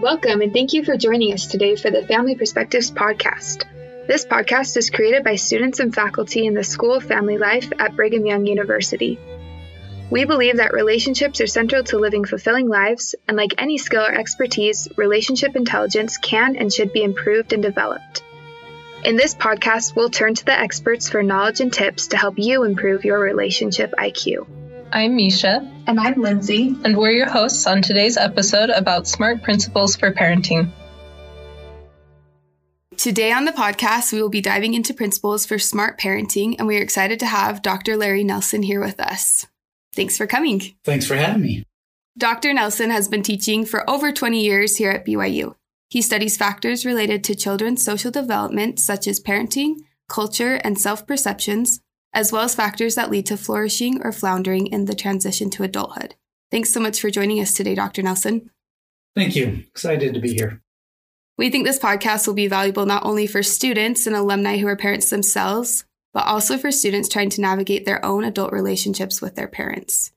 Welcome and thank you for joining us today for the Family Perspectives podcast. This podcast is created by students and faculty in the School of Family Life at Brigham Young University. We believe that relationships are central to living fulfilling lives, and like any skill or expertise, relationship intelligence can and should be improved and developed. In this podcast, we'll turn to the experts for knowledge and tips to help you improve your relationship IQ. I'm Misha. And I'm Lindsay. And we're your hosts on today's episode about smart principles for parenting. Today on the podcast, we will be diving into principles for smart parenting, and we are excited to have Dr. Larry Nelson here with us. Thanks for coming. Thanks for having me. Dr. Nelson has been teaching for over 20 years here at BYU. He studies factors related to children's social development, such as parenting, culture, and self perceptions, as well as factors that lead to flourishing or floundering in the transition to adulthood. Thanks so much for joining us today, Dr. Nelson. Thank you. Excited to be here. We think this podcast will be valuable not only for students and alumni who are parents themselves, but also for students trying to navigate their own adult relationships with their parents.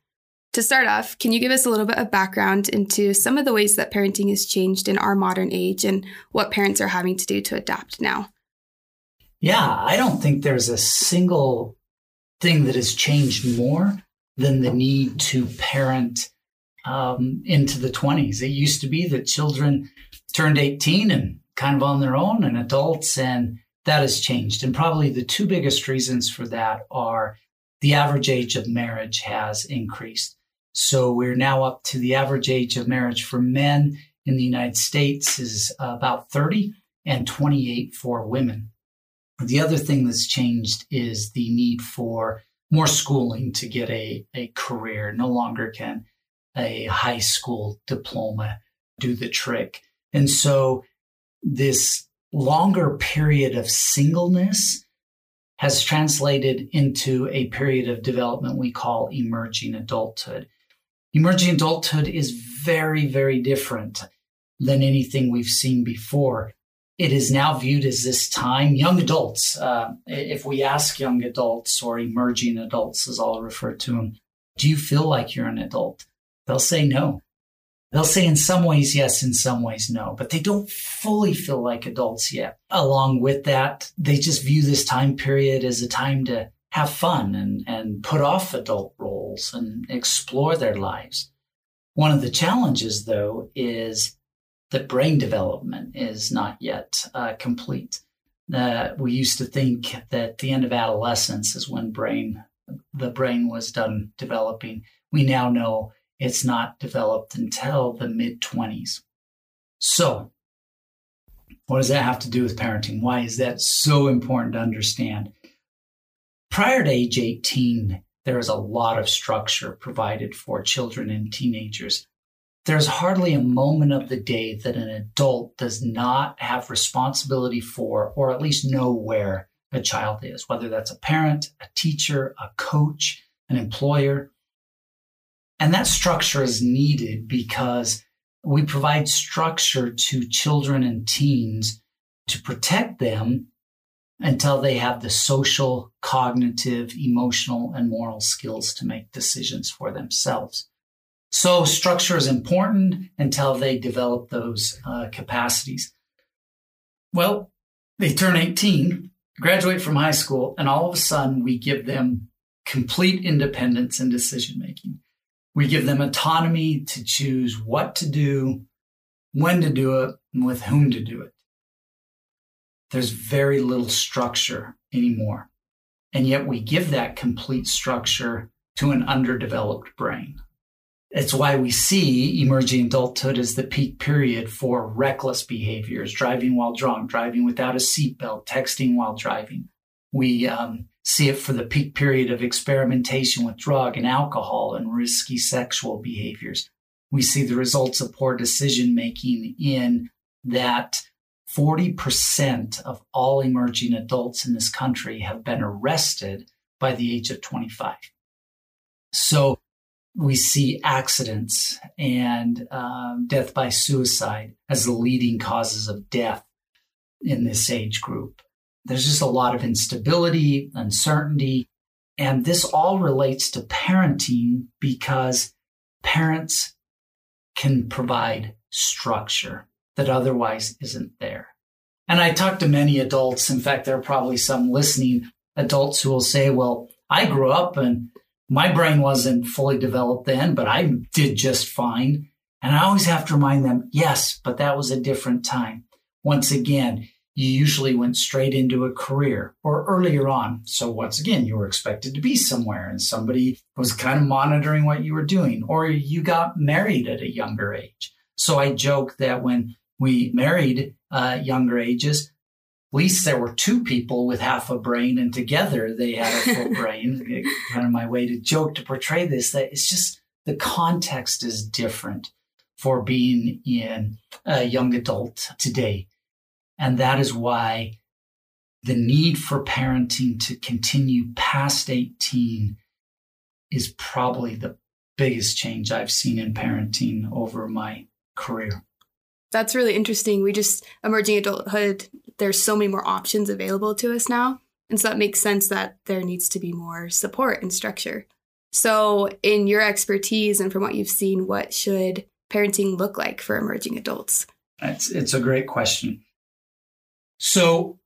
To start off, can you give us a little bit of background into some of the ways that parenting has changed in our modern age and what parents are having to do to adapt now? Yeah, I don't think there's a single thing that has changed more than the need to parent um, into the 20s. It used to be that children turned 18 and kind of on their own and adults, and that has changed. And probably the two biggest reasons for that are the average age of marriage has increased. So we're now up to the average age of marriage for men in the United States is uh, about 30 and 28 for women. The other thing that's changed is the need for more schooling to get a, a career. No longer can a high school diploma do the trick. And so this longer period of singleness has translated into a period of development we call emerging adulthood. Emerging adulthood is very, very different than anything we've seen before it is now viewed as this time, young adults, uh, if we ask young adults or emerging adults, as I'll refer to them, do you feel like you're an adult? They'll say no. They'll say in some ways yes, in some ways no, but they don't fully feel like adults yet. Along with that, they just view this time period as a time to have fun and, and put off adult roles and explore their lives. One of the challenges, though, is that brain development is not yet uh, complete. Uh, we used to think that the end of adolescence is when brain the brain was done developing. We now know it's not developed until the mid 20s. So, what does that have to do with parenting? Why is that so important to understand? Prior to age 18, there is a lot of structure provided for children and teenagers there's hardly a moment of the day that an adult does not have responsibility for, or at least know where a child is, whether that's a parent, a teacher, a coach, an employer. And that structure is needed because we provide structure to children and teens to protect them until they have the social, cognitive, emotional, and moral skills to make decisions for themselves. So structure is important until they develop those uh, capacities. Well, they turn 18, graduate from high school, and all of a sudden we give them complete independence in decision making. We give them autonomy to choose what to do, when to do it, and with whom to do it. There's very little structure anymore. And yet we give that complete structure to an underdeveloped brain. It's why we see emerging adulthood as the peak period for reckless behaviors, driving while drunk, driving without a seatbelt, texting while driving. We um, see it for the peak period of experimentation with drug and alcohol and risky sexual behaviors. We see the results of poor decision making in that 40% of all emerging adults in this country have been arrested by the age of 25. So we see accidents and um, death by suicide as the leading causes of death in this age group. There's just a lot of instability, uncertainty, And this all relates to parenting because parents can provide structure that otherwise isn't there. And I talk to many adults. In fact, there are probably some listening adults who will say, well, I grew up and my brain wasn't fully developed then, but I did just fine. And I always have to remind them, yes, but that was a different time. Once again, you usually went straight into a career or earlier on. So once again, you were expected to be somewhere and somebody was kind of monitoring what you were doing or you got married at a younger age. So I joke that when we married uh, younger ages, at least there were two people with half a brain and together they had a full brain. kind of my way to joke to portray this that it's just the context is different for being in a young adult today and that is why the need for parenting to continue past 18 is probably the biggest change I've seen in parenting over my career. That's really interesting. We just, emerging adulthood, there's so many more options available to us now. And so that makes sense that there needs to be more support and structure. So, in your expertise and from what you've seen, what should parenting look like for emerging adults? It's, it's a great question. So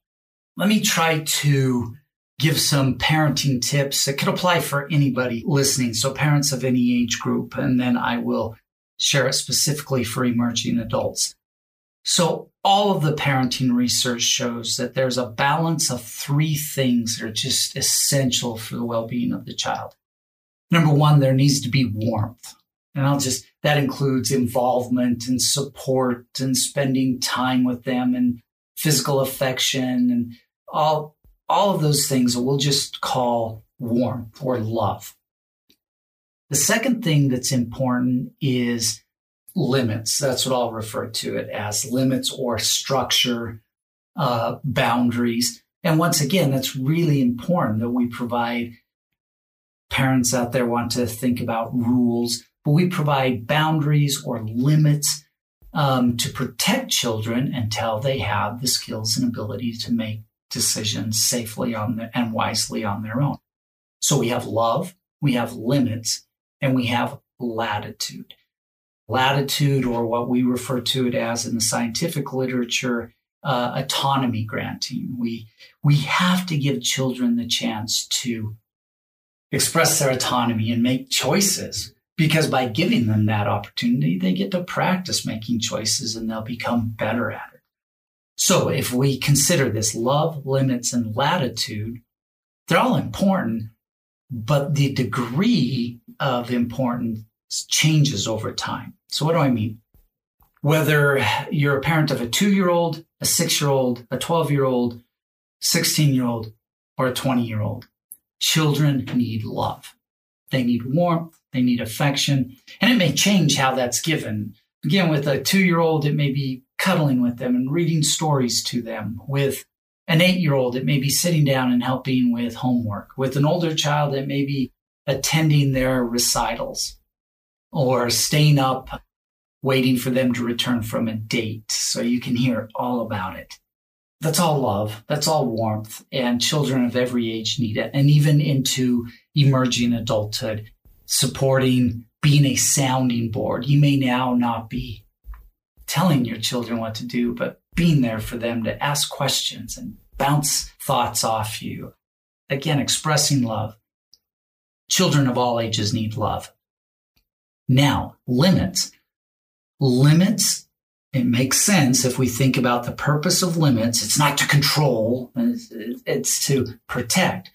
let me try to give some parenting tips that could apply for anybody listening. So parents of any age group, and then I will share it specifically for emerging adults. So all of the parenting research shows that there's a balance of three things that are just essential for the well-being of the child. Number one, there needs to be warmth. And I'll just, that includes involvement and support and spending time with them and physical affection and all all of those things that we'll just call warmth or love. The second thing that's important is limits. That's what I'll refer to it as limits or structure, uh, boundaries. And once again, that's really important that we provide parents out there want to think about rules, but we provide boundaries or limits um, to protect children until they have the skills and ability to make decisions safely on the, and wisely on their own. So we have love, we have limits, and we have latitude. Latitude, or what we refer to it as in the scientific literature, uh, autonomy granting. We we have to give children the chance to express their autonomy and make choices because by giving them that opportunity, they get to practice making choices and they'll become better at it. So if we consider this love, limits, and latitude, they're all important, but the degree of importance changes over time. So what do I mean? Whether you're a parent of a two year old, a six year old, a 12 year old, 16 year old, or a 20 year old, children need love. They need warmth. They need affection. And it may change how that's given. Again, with a two year old, it may be cuddling with them and reading stories to them. With an eight year old, it may be sitting down and helping with homework. With an older child, it may be attending their recitals or staying up waiting for them to return from a date so you can hear all about it. That's all love. That's all warmth. And children of every age need it. And even into emerging adulthood, supporting being a sounding board. You may now not be telling your children what to do, but being there for them to ask questions and bounce thoughts off you. Again, expressing love. Children of all ages need love. Now, limits. Limits, it makes sense if we think about the purpose of limits. It's not to control, it's, to protect.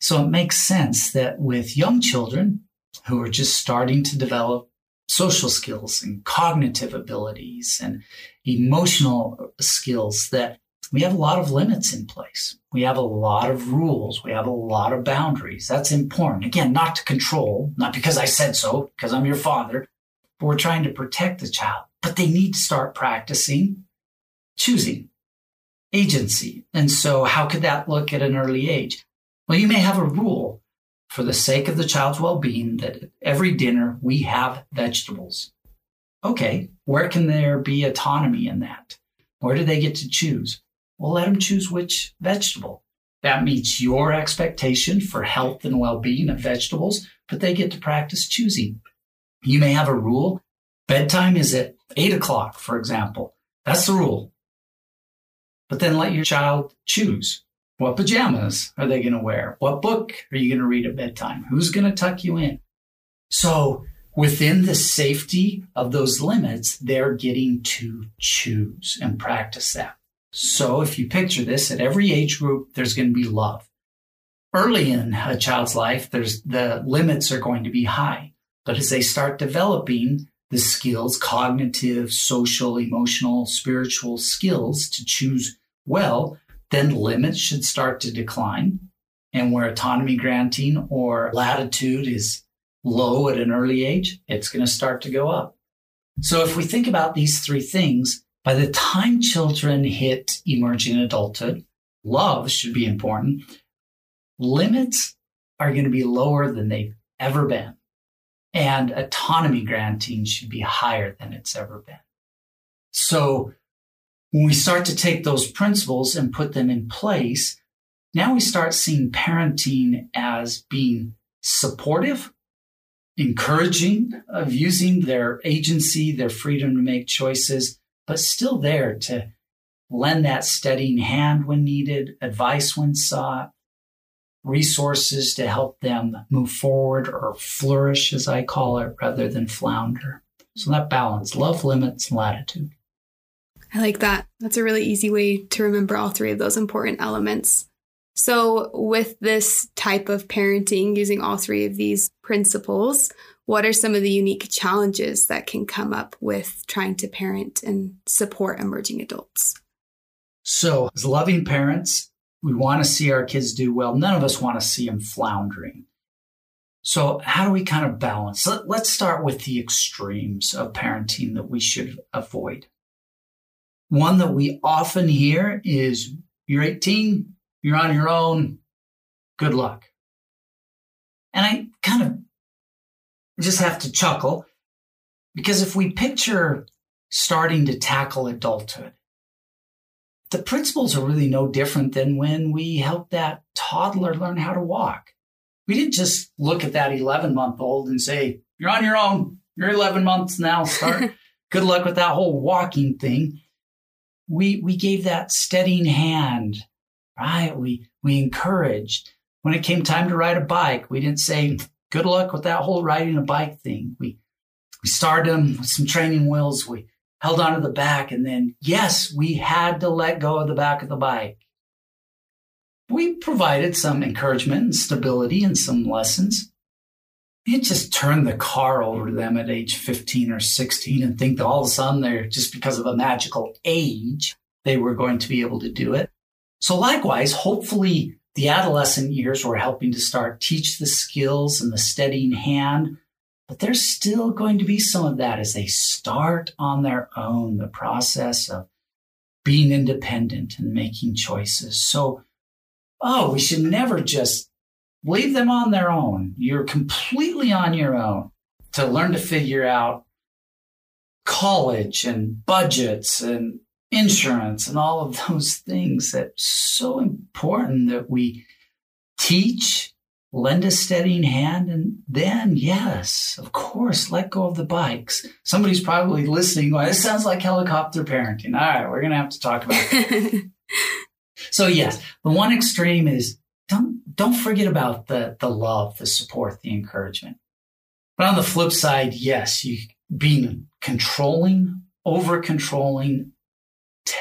So it makes sense that with young children, who are just starting to develop social skills and cognitive abilities and emotional skills that we have a lot of limits in place. We have a lot of rules. We have a lot of boundaries. That's important. Again, not to control, not because I said so, because I'm your father, but we're trying to protect the child. But they need to start practicing choosing agency. And so how could that look at an early age? Well, you may have a rule for the sake of the child's well being, that every dinner we have vegetables. Okay, where can there be autonomy in that? Where do they get to choose? Well, let them choose which vegetable. that meets your expectation for health and well being of vegetables, but they get to practice choosing. You may have a rule. Bedtime is at eight o'clock, for example. That's the rule. But then let your child choose. What pajamas are they going to wear? What book are you going to read at bedtime? Who's going to tuck you in? So within the safety of those limits, they're getting to choose and practice that. So if you picture this at every age group, there's going to be love. Early in a child's life, there's the limits are going to be high. But as they start developing the skills, cognitive, social, emotional, spiritual skills to choose well, then limits should start to decline. And where autonomy granting or latitude is low at an early age, it's going to start to go up. So if we think about these three things, by the time children hit emerging adulthood, love should be important. Limits are going to be lower than they've ever been. And autonomy granting should be higher than it's ever been. So when we start to take those principles and put them in place, now we start seeing parenting as being supportive, encouraging of using their agency, their freedom to make choices, but still there to lend that steadying hand when needed, advice when sought, resources to help them move forward or flourish, as I call it, rather than flounder. So that balance, love limits latitude. I like that. That's a really easy way to remember all three of those important elements. So, with this type of parenting, using all three of these principles, what are some of the unique challenges that can come up with trying to parent and support emerging adults? So, as loving parents, we want to see our kids do well. None of us want to see them floundering. So, how do we kind of balance? Let's start with the extremes of parenting that we should avoid. One that we often hear is you're 18, you're on your own, good luck. And I kind of just have to chuckle because if we picture starting to tackle adulthood, the principles are really no different than when we helped that toddler learn how to walk. We didn't just look at that 11 month old and say, You're on your own. You're 11 months now. Start. Good luck with that whole walking thing we we gave that steadying hand, right? We we encouraged. When it came time to ride a bike, we didn't say, good luck with that whole riding a bike thing. We we started them with some training wheels. We held onto the back, and then yes, we had to let go of the back of the bike. We provided some encouragement and stability and some lessons you just turn the car over to them at age 15 or 16 and think that all of a sudden they're just because of a magical age, they were going to be able to do it. So likewise, hopefully the adolescent years were helping to start teach the skills and the steadying hand, but there's still going to be some of that as they start on their own, the process of being independent and making choices. So, oh, we should never just leave them on their own. You're completely on your own to learn to figure out college and budgets and insurance and all of those things that's so important that we teach, lend a steadying hand, and then, yes, of course, let go of the bikes. Somebody's probably listening going, this sounds like helicopter parenting. All right, we're going to have to talk about it. so, yes, the one extreme is don't don't forget about the the love, the support, the encouragement. But on the flip side, yes, you being controlling, over controlling,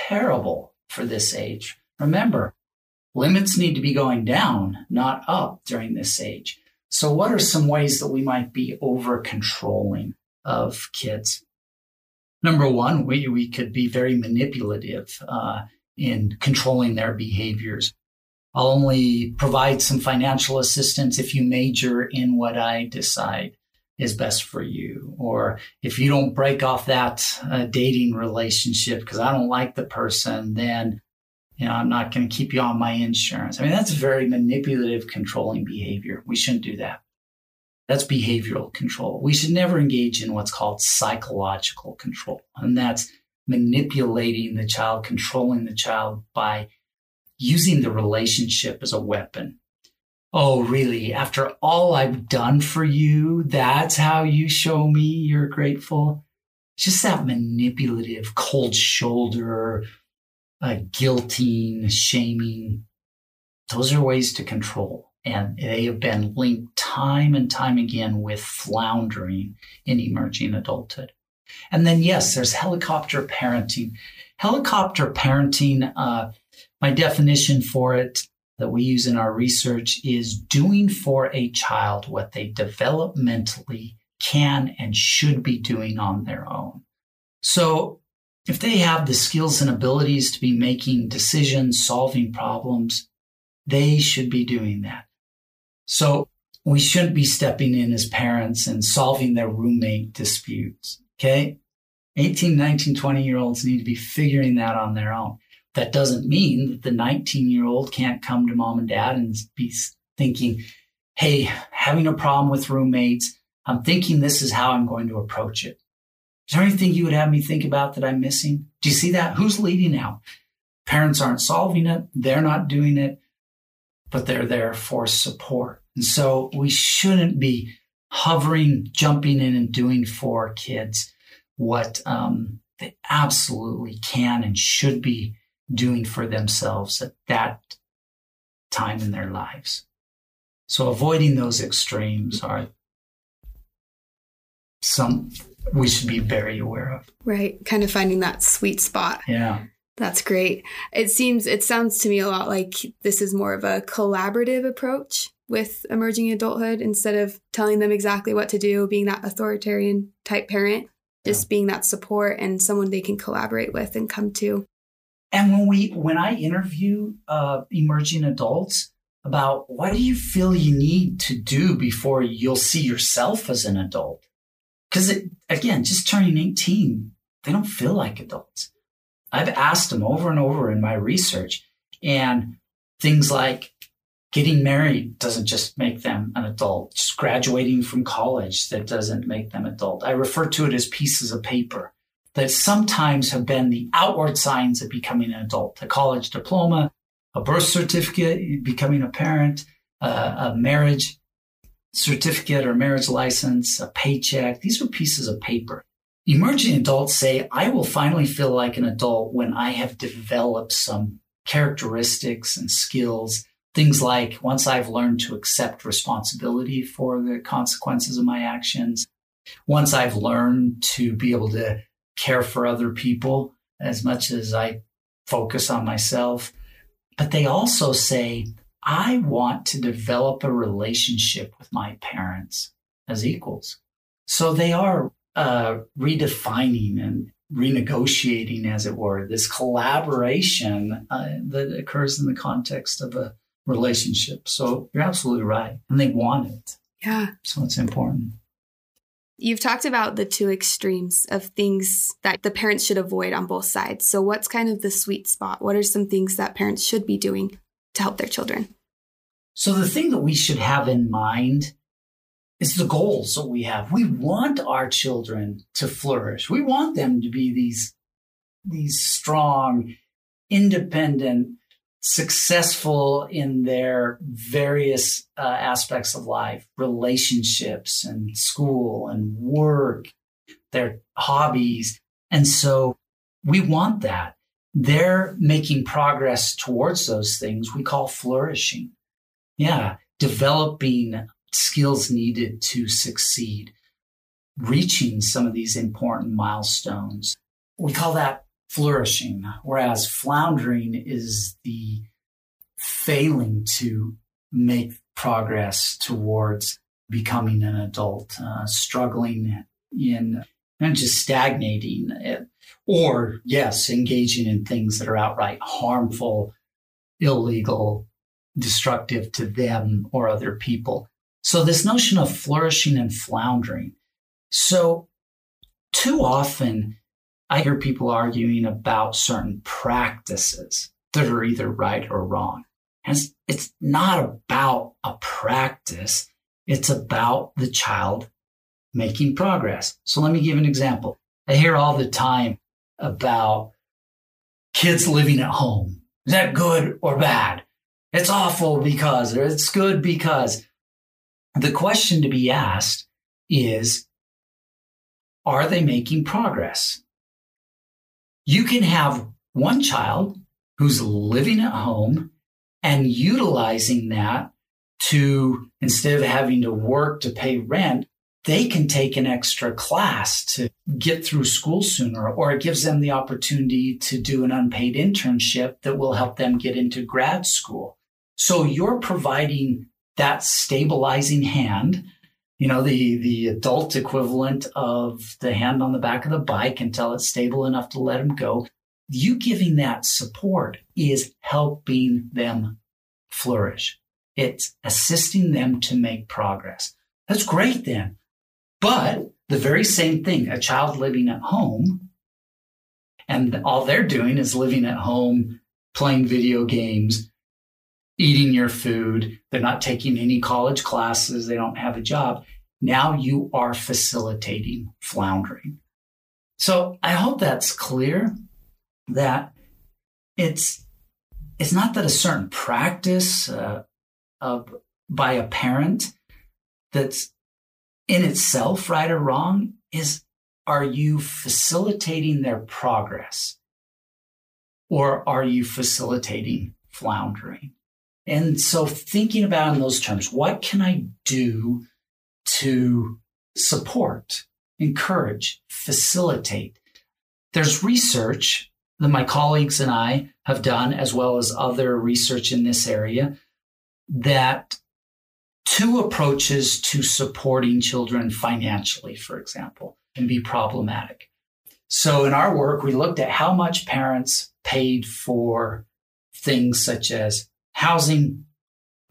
terrible for this age. Remember, limits need to be going down, not up during this age. So, what are some ways that we might be over controlling of kids? Number one, we, we could be very manipulative uh, in controlling their behaviors. I'll only provide some financial assistance if you major in what I decide is best for you. Or if you don't break off that uh, dating relationship because I don't like the person, then you know, I'm not going to keep you on my insurance. I mean, that's very manipulative, controlling behavior. We shouldn't do that. That's behavioral control. We should never engage in what's called psychological control. And that's manipulating the child, controlling the child by using the relationship as a weapon. Oh, really? After all I've done for you, that's how you show me you're grateful? Just that manipulative, cold shoulder, uh, guilting, shaming. Those are ways to control. And they have been linked time and time again with floundering in emerging adulthood. And then, yes, there's helicopter parenting. Helicopter parenting, uh, my definition for it that we use in our research is doing for a child what they developmentally can and should be doing on their own. So if they have the skills and abilities to be making decisions, solving problems, they should be doing that. So we shouldn't be stepping in as parents and solving their roommate disputes. Okay. 18, 19, 20 year olds need to be figuring that on their own. That doesn't mean that the 19 year old can't come to mom and dad and be thinking, Hey, having a problem with roommates. I'm thinking this is how I'm going to approach it. Is there anything you would have me think about that I'm missing? Do you see that? Who's leading now? Parents aren't solving it. They're not doing it, but they're there for support. And so we shouldn't be hovering, jumping in and doing for kids what um, they absolutely can and should be doing for themselves at that time in their lives. So avoiding those extremes are some we should be very aware of. Right. Kind of finding that sweet spot. Yeah. That's great. It seems, it sounds to me a lot like this is more of a collaborative approach with emerging adulthood instead of telling them exactly what to do, being that authoritarian type parent, just yeah. being that support and someone they can collaborate with and come to. And when we, when I interview uh, emerging adults about what do you feel you need to do before you'll see yourself as an adult? Because again, just turning 18, they don't feel like adults. I've asked them over and over in my research, and things like getting married doesn't just make them an adult. Just graduating from college that doesn't make them adult. I refer to it as pieces of paper that sometimes have been the outward signs of becoming an adult. A college diploma, a birth certificate, becoming a parent, uh, a marriage certificate or marriage license, a paycheck. These are pieces of paper. Emerging adults say, I will finally feel like an adult when I have developed some characteristics and skills. Things like once I've learned to accept responsibility for the consequences of my actions, once I've learned to be able to care for other people as much as I focus on myself. But they also say, I want to develop a relationship with my parents as equals. So they are uh, redefining and renegotiating, as it were, this collaboration uh, that occurs in the context of a relationship. So you're absolutely right. And they want it. Yeah. So it's important. You've talked about the two extremes of things that the parents should avoid on both sides. So, what's kind of the sweet spot? What are some things that parents should be doing to help their children? So the thing that we should have in mind is the goals that we have. We want our children to flourish. We want them to be these, these strong, independent, successful in their various uh, aspects of life, relationships and school and work, their hobbies. And so we want that. They're making progress towards those things we call flourishing yeah, developing skills needed to succeed, reaching some of these important milestones. We call that flourishing, whereas floundering is the failing to make progress towards becoming an adult, uh, struggling in and just stagnating, eh, or yes, engaging in things that are outright harmful, illegal, destructive to them or other people. So, this notion of flourishing and floundering. So, too often I hear people arguing about certain practices that are either right or wrong. And it's, not about a practice, it's about the child making progress. So, let me give an example. I hear all the time about kids living at home Is that good or bad? It's awful because, or it's good because. The question to be asked is Are they making progress? You can have one child who's living at home and utilizing that to, instead of having to work to pay rent, they can take an extra class to get through school sooner, or it gives them the opportunity to do an unpaid internship that will help them get into grad school. So you're providing that stabilizing hand, you know, the, the adult equivalent of the hand on the back of the bike until it's stable enough to let them go. You giving that support is helping them flourish. It's assisting them to make progress. That's great then. But the very same thing, a child living at home, and all they're doing is living at home, playing video games, eating your food. They're not taking any college classes. They don't have a job. Now you are facilitating floundering. So I hope that's clear that it's it's not that a certain practice uh, of by a parent that's in itself right or wrong is are you facilitating their progress or are you facilitating floundering and so thinking about in those terms what can i do to support encourage facilitate there's research that my colleagues and i have done as well as other research in this area that two approaches to supporting children financially, for example, can be problematic. So in our work, we looked at how much parents paid for things such as housing,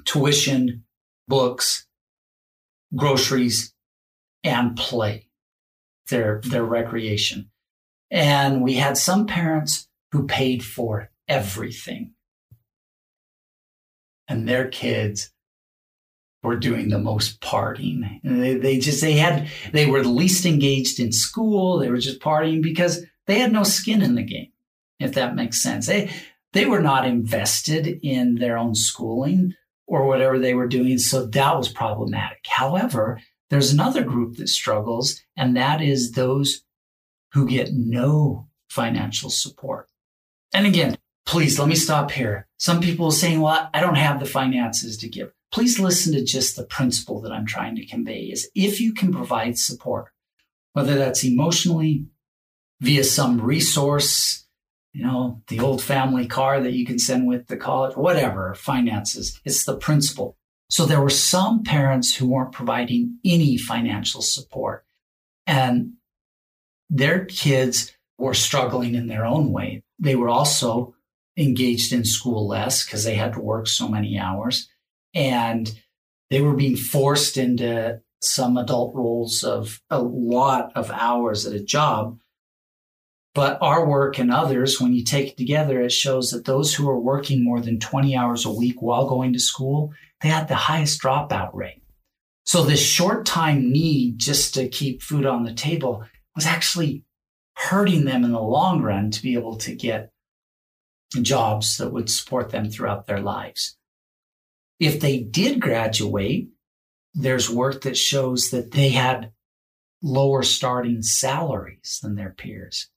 tuition, books, groceries, and play, their, their recreation. And we had some parents who paid for everything and their kids were doing the most partying. They, they just, they had, they were least engaged in school. They were just partying because they had no skin in the game, if that makes sense. They, they were not invested in their own schooling or whatever they were doing. So that was problematic. However, there's another group that struggles, and that is those who get no financial support. And again, please let me stop here. Some people are saying, well, I don't have the finances to give. Please listen to just the principle that I'm trying to convey is if you can provide support, whether that's emotionally via some resource, you know, the old family car that you can send with the college, whatever, finances, it's the principle. So there were some parents who weren't providing any financial support and their kids were struggling in their own way. They were also engaged in school less because they had to work so many hours. And they were being forced into some adult roles of a lot of hours at a job. But our work and others, when you take it together, it shows that those who are working more than 20 hours a week while going to school, they had the highest dropout rate. So this short time need just to keep food on the table was actually hurting them in the long run to be able to get jobs that would support them throughout their lives. If they did graduate, there's work that shows that they had lower starting salaries than their peers.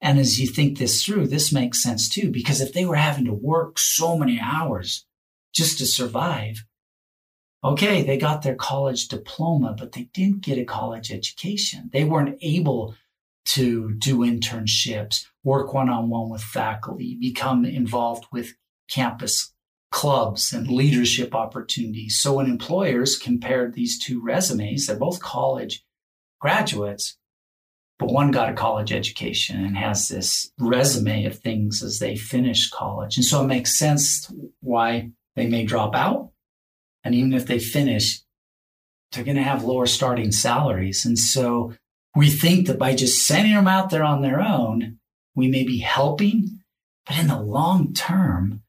And as you think this through, this makes sense too, because if they were having to work so many hours just to survive, okay, they got their college diploma, but they didn't get a college education. They weren't able to do internships, work one on one with faculty, become involved with campus clubs and leadership opportunities. So when employers compared these two resumes, they're both college graduates, but one got a college education and has this resume of things as they finish college. And so it makes sense why they may drop out. And even if they finish, they're going to have lower starting salaries. And so we think that by just sending them out there on their own, we may be helping, but in the long term,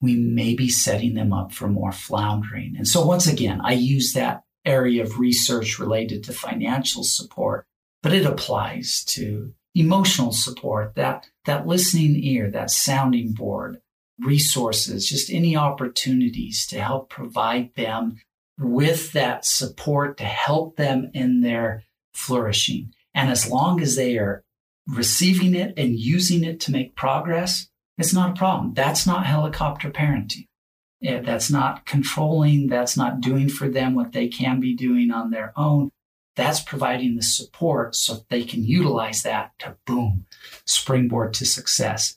we may be setting them up for more floundering. And so once again, I use that area of research related to financial support, but it applies to emotional support, that, that listening ear, that sounding board, resources, just any opportunities to help provide them with that support to help them in their flourishing. And as long as they are receiving it and using it to make progress, it's not a problem. That's not helicopter parenting. That's not controlling. That's not doing for them what they can be doing on their own. That's providing the support so they can utilize that to boom, springboard to success.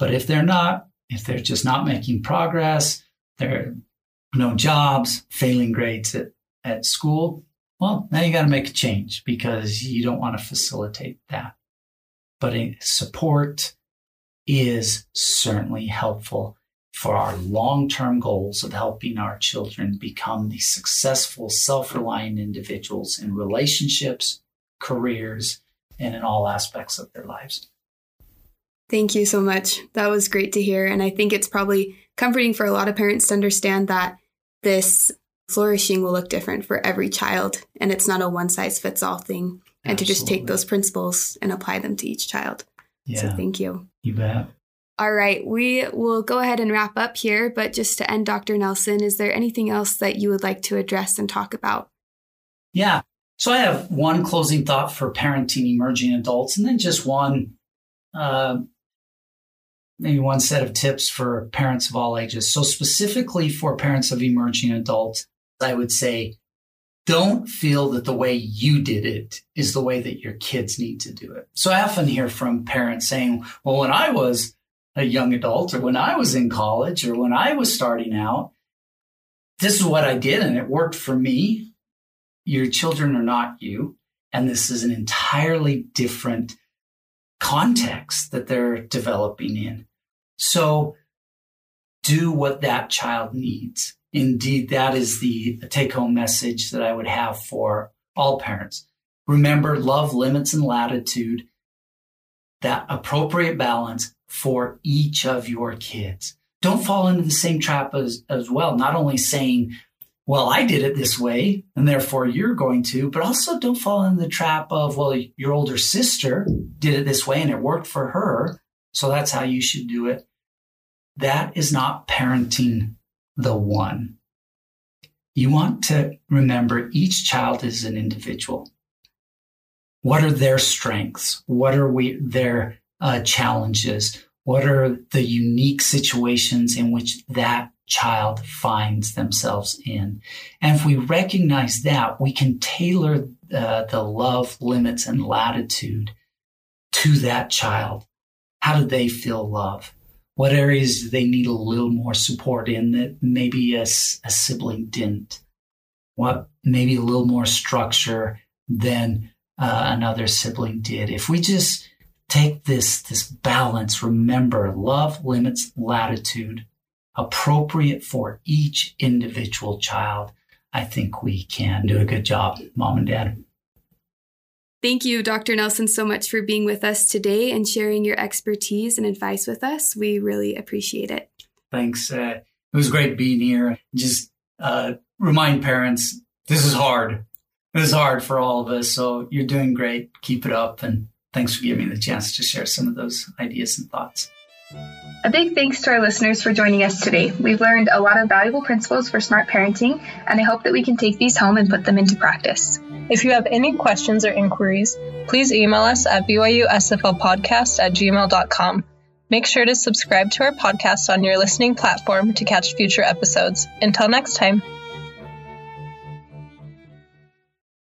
But if they're not, if they're just not making progress, they're no jobs, failing grades at, at school, well, now you got to make a change because you don't want to facilitate that. But support is certainly helpful for our long term goals of helping our children become the successful, self reliant individuals in relationships, careers, and in all aspects of their lives. Thank you so much. That was great to hear. And I think it's probably comforting for a lot of parents to understand that this flourishing will look different for every child and it's not a one size fits all thing. And Absolutely. to just take those principles and apply them to each child. Yeah. So thank you. You bet. All right, we will go ahead and wrap up here. But just to end, Dr. Nelson, is there anything else that you would like to address and talk about? Yeah. So I have one closing thought for parenting emerging adults, and then just one, uh, maybe one set of tips for parents of all ages. So, specifically for parents of emerging adults, I would say don't feel that the way you did it is the way that your kids need to do it. So I often hear from parents saying, well, when I was a young adult or when I was in college or when I was starting out, this is what I did and it worked for me. Your children are not you. And this is an entirely different context that they're developing in. So do what that child needs. Indeed, that is the take home message that I would have for all parents. Remember love, limits, and latitude, that appropriate balance for each of your kids. Don't fall into the same trap as, as well. Not only saying, well, I did it this way, and therefore you're going to, but also don't fall in the trap of, well, your older sister did it this way and it worked for her. So that's how you should do it. That is not parenting the one. You want to remember each child is an individual. What are their strengths? What are we, their uh, challenges? What are the unique situations in which that child finds themselves in? And if we recognize that, we can tailor uh, the love, limits, and latitude to that child. How do they feel love? What areas do they need a little more support in that maybe a, a sibling didn't? What maybe a little more structure than uh, another sibling did? If we just take this, this balance, remember love, limits, latitude, appropriate for each individual child, I think we can do a good job, mom and dad. Thank you, Dr. Nelson, so much for being with us today and sharing your expertise and advice with us. We really appreciate it. Thanks. Uh, it was great being here. Just uh, remind parents this is hard. This is hard for all of us. So you're doing great. Keep it up. And Thanks for giving me the chance to share some of those ideas and thoughts. A big thanks to our listeners for joining us today. We've learned a lot of valuable principles for smart parenting, and I hope that we can take these home and put them into practice. If you have any questions or inquiries, please email us at byusflpodcast at gmail.com. Make sure to subscribe to our podcast on your listening platform to catch future episodes. Until next time.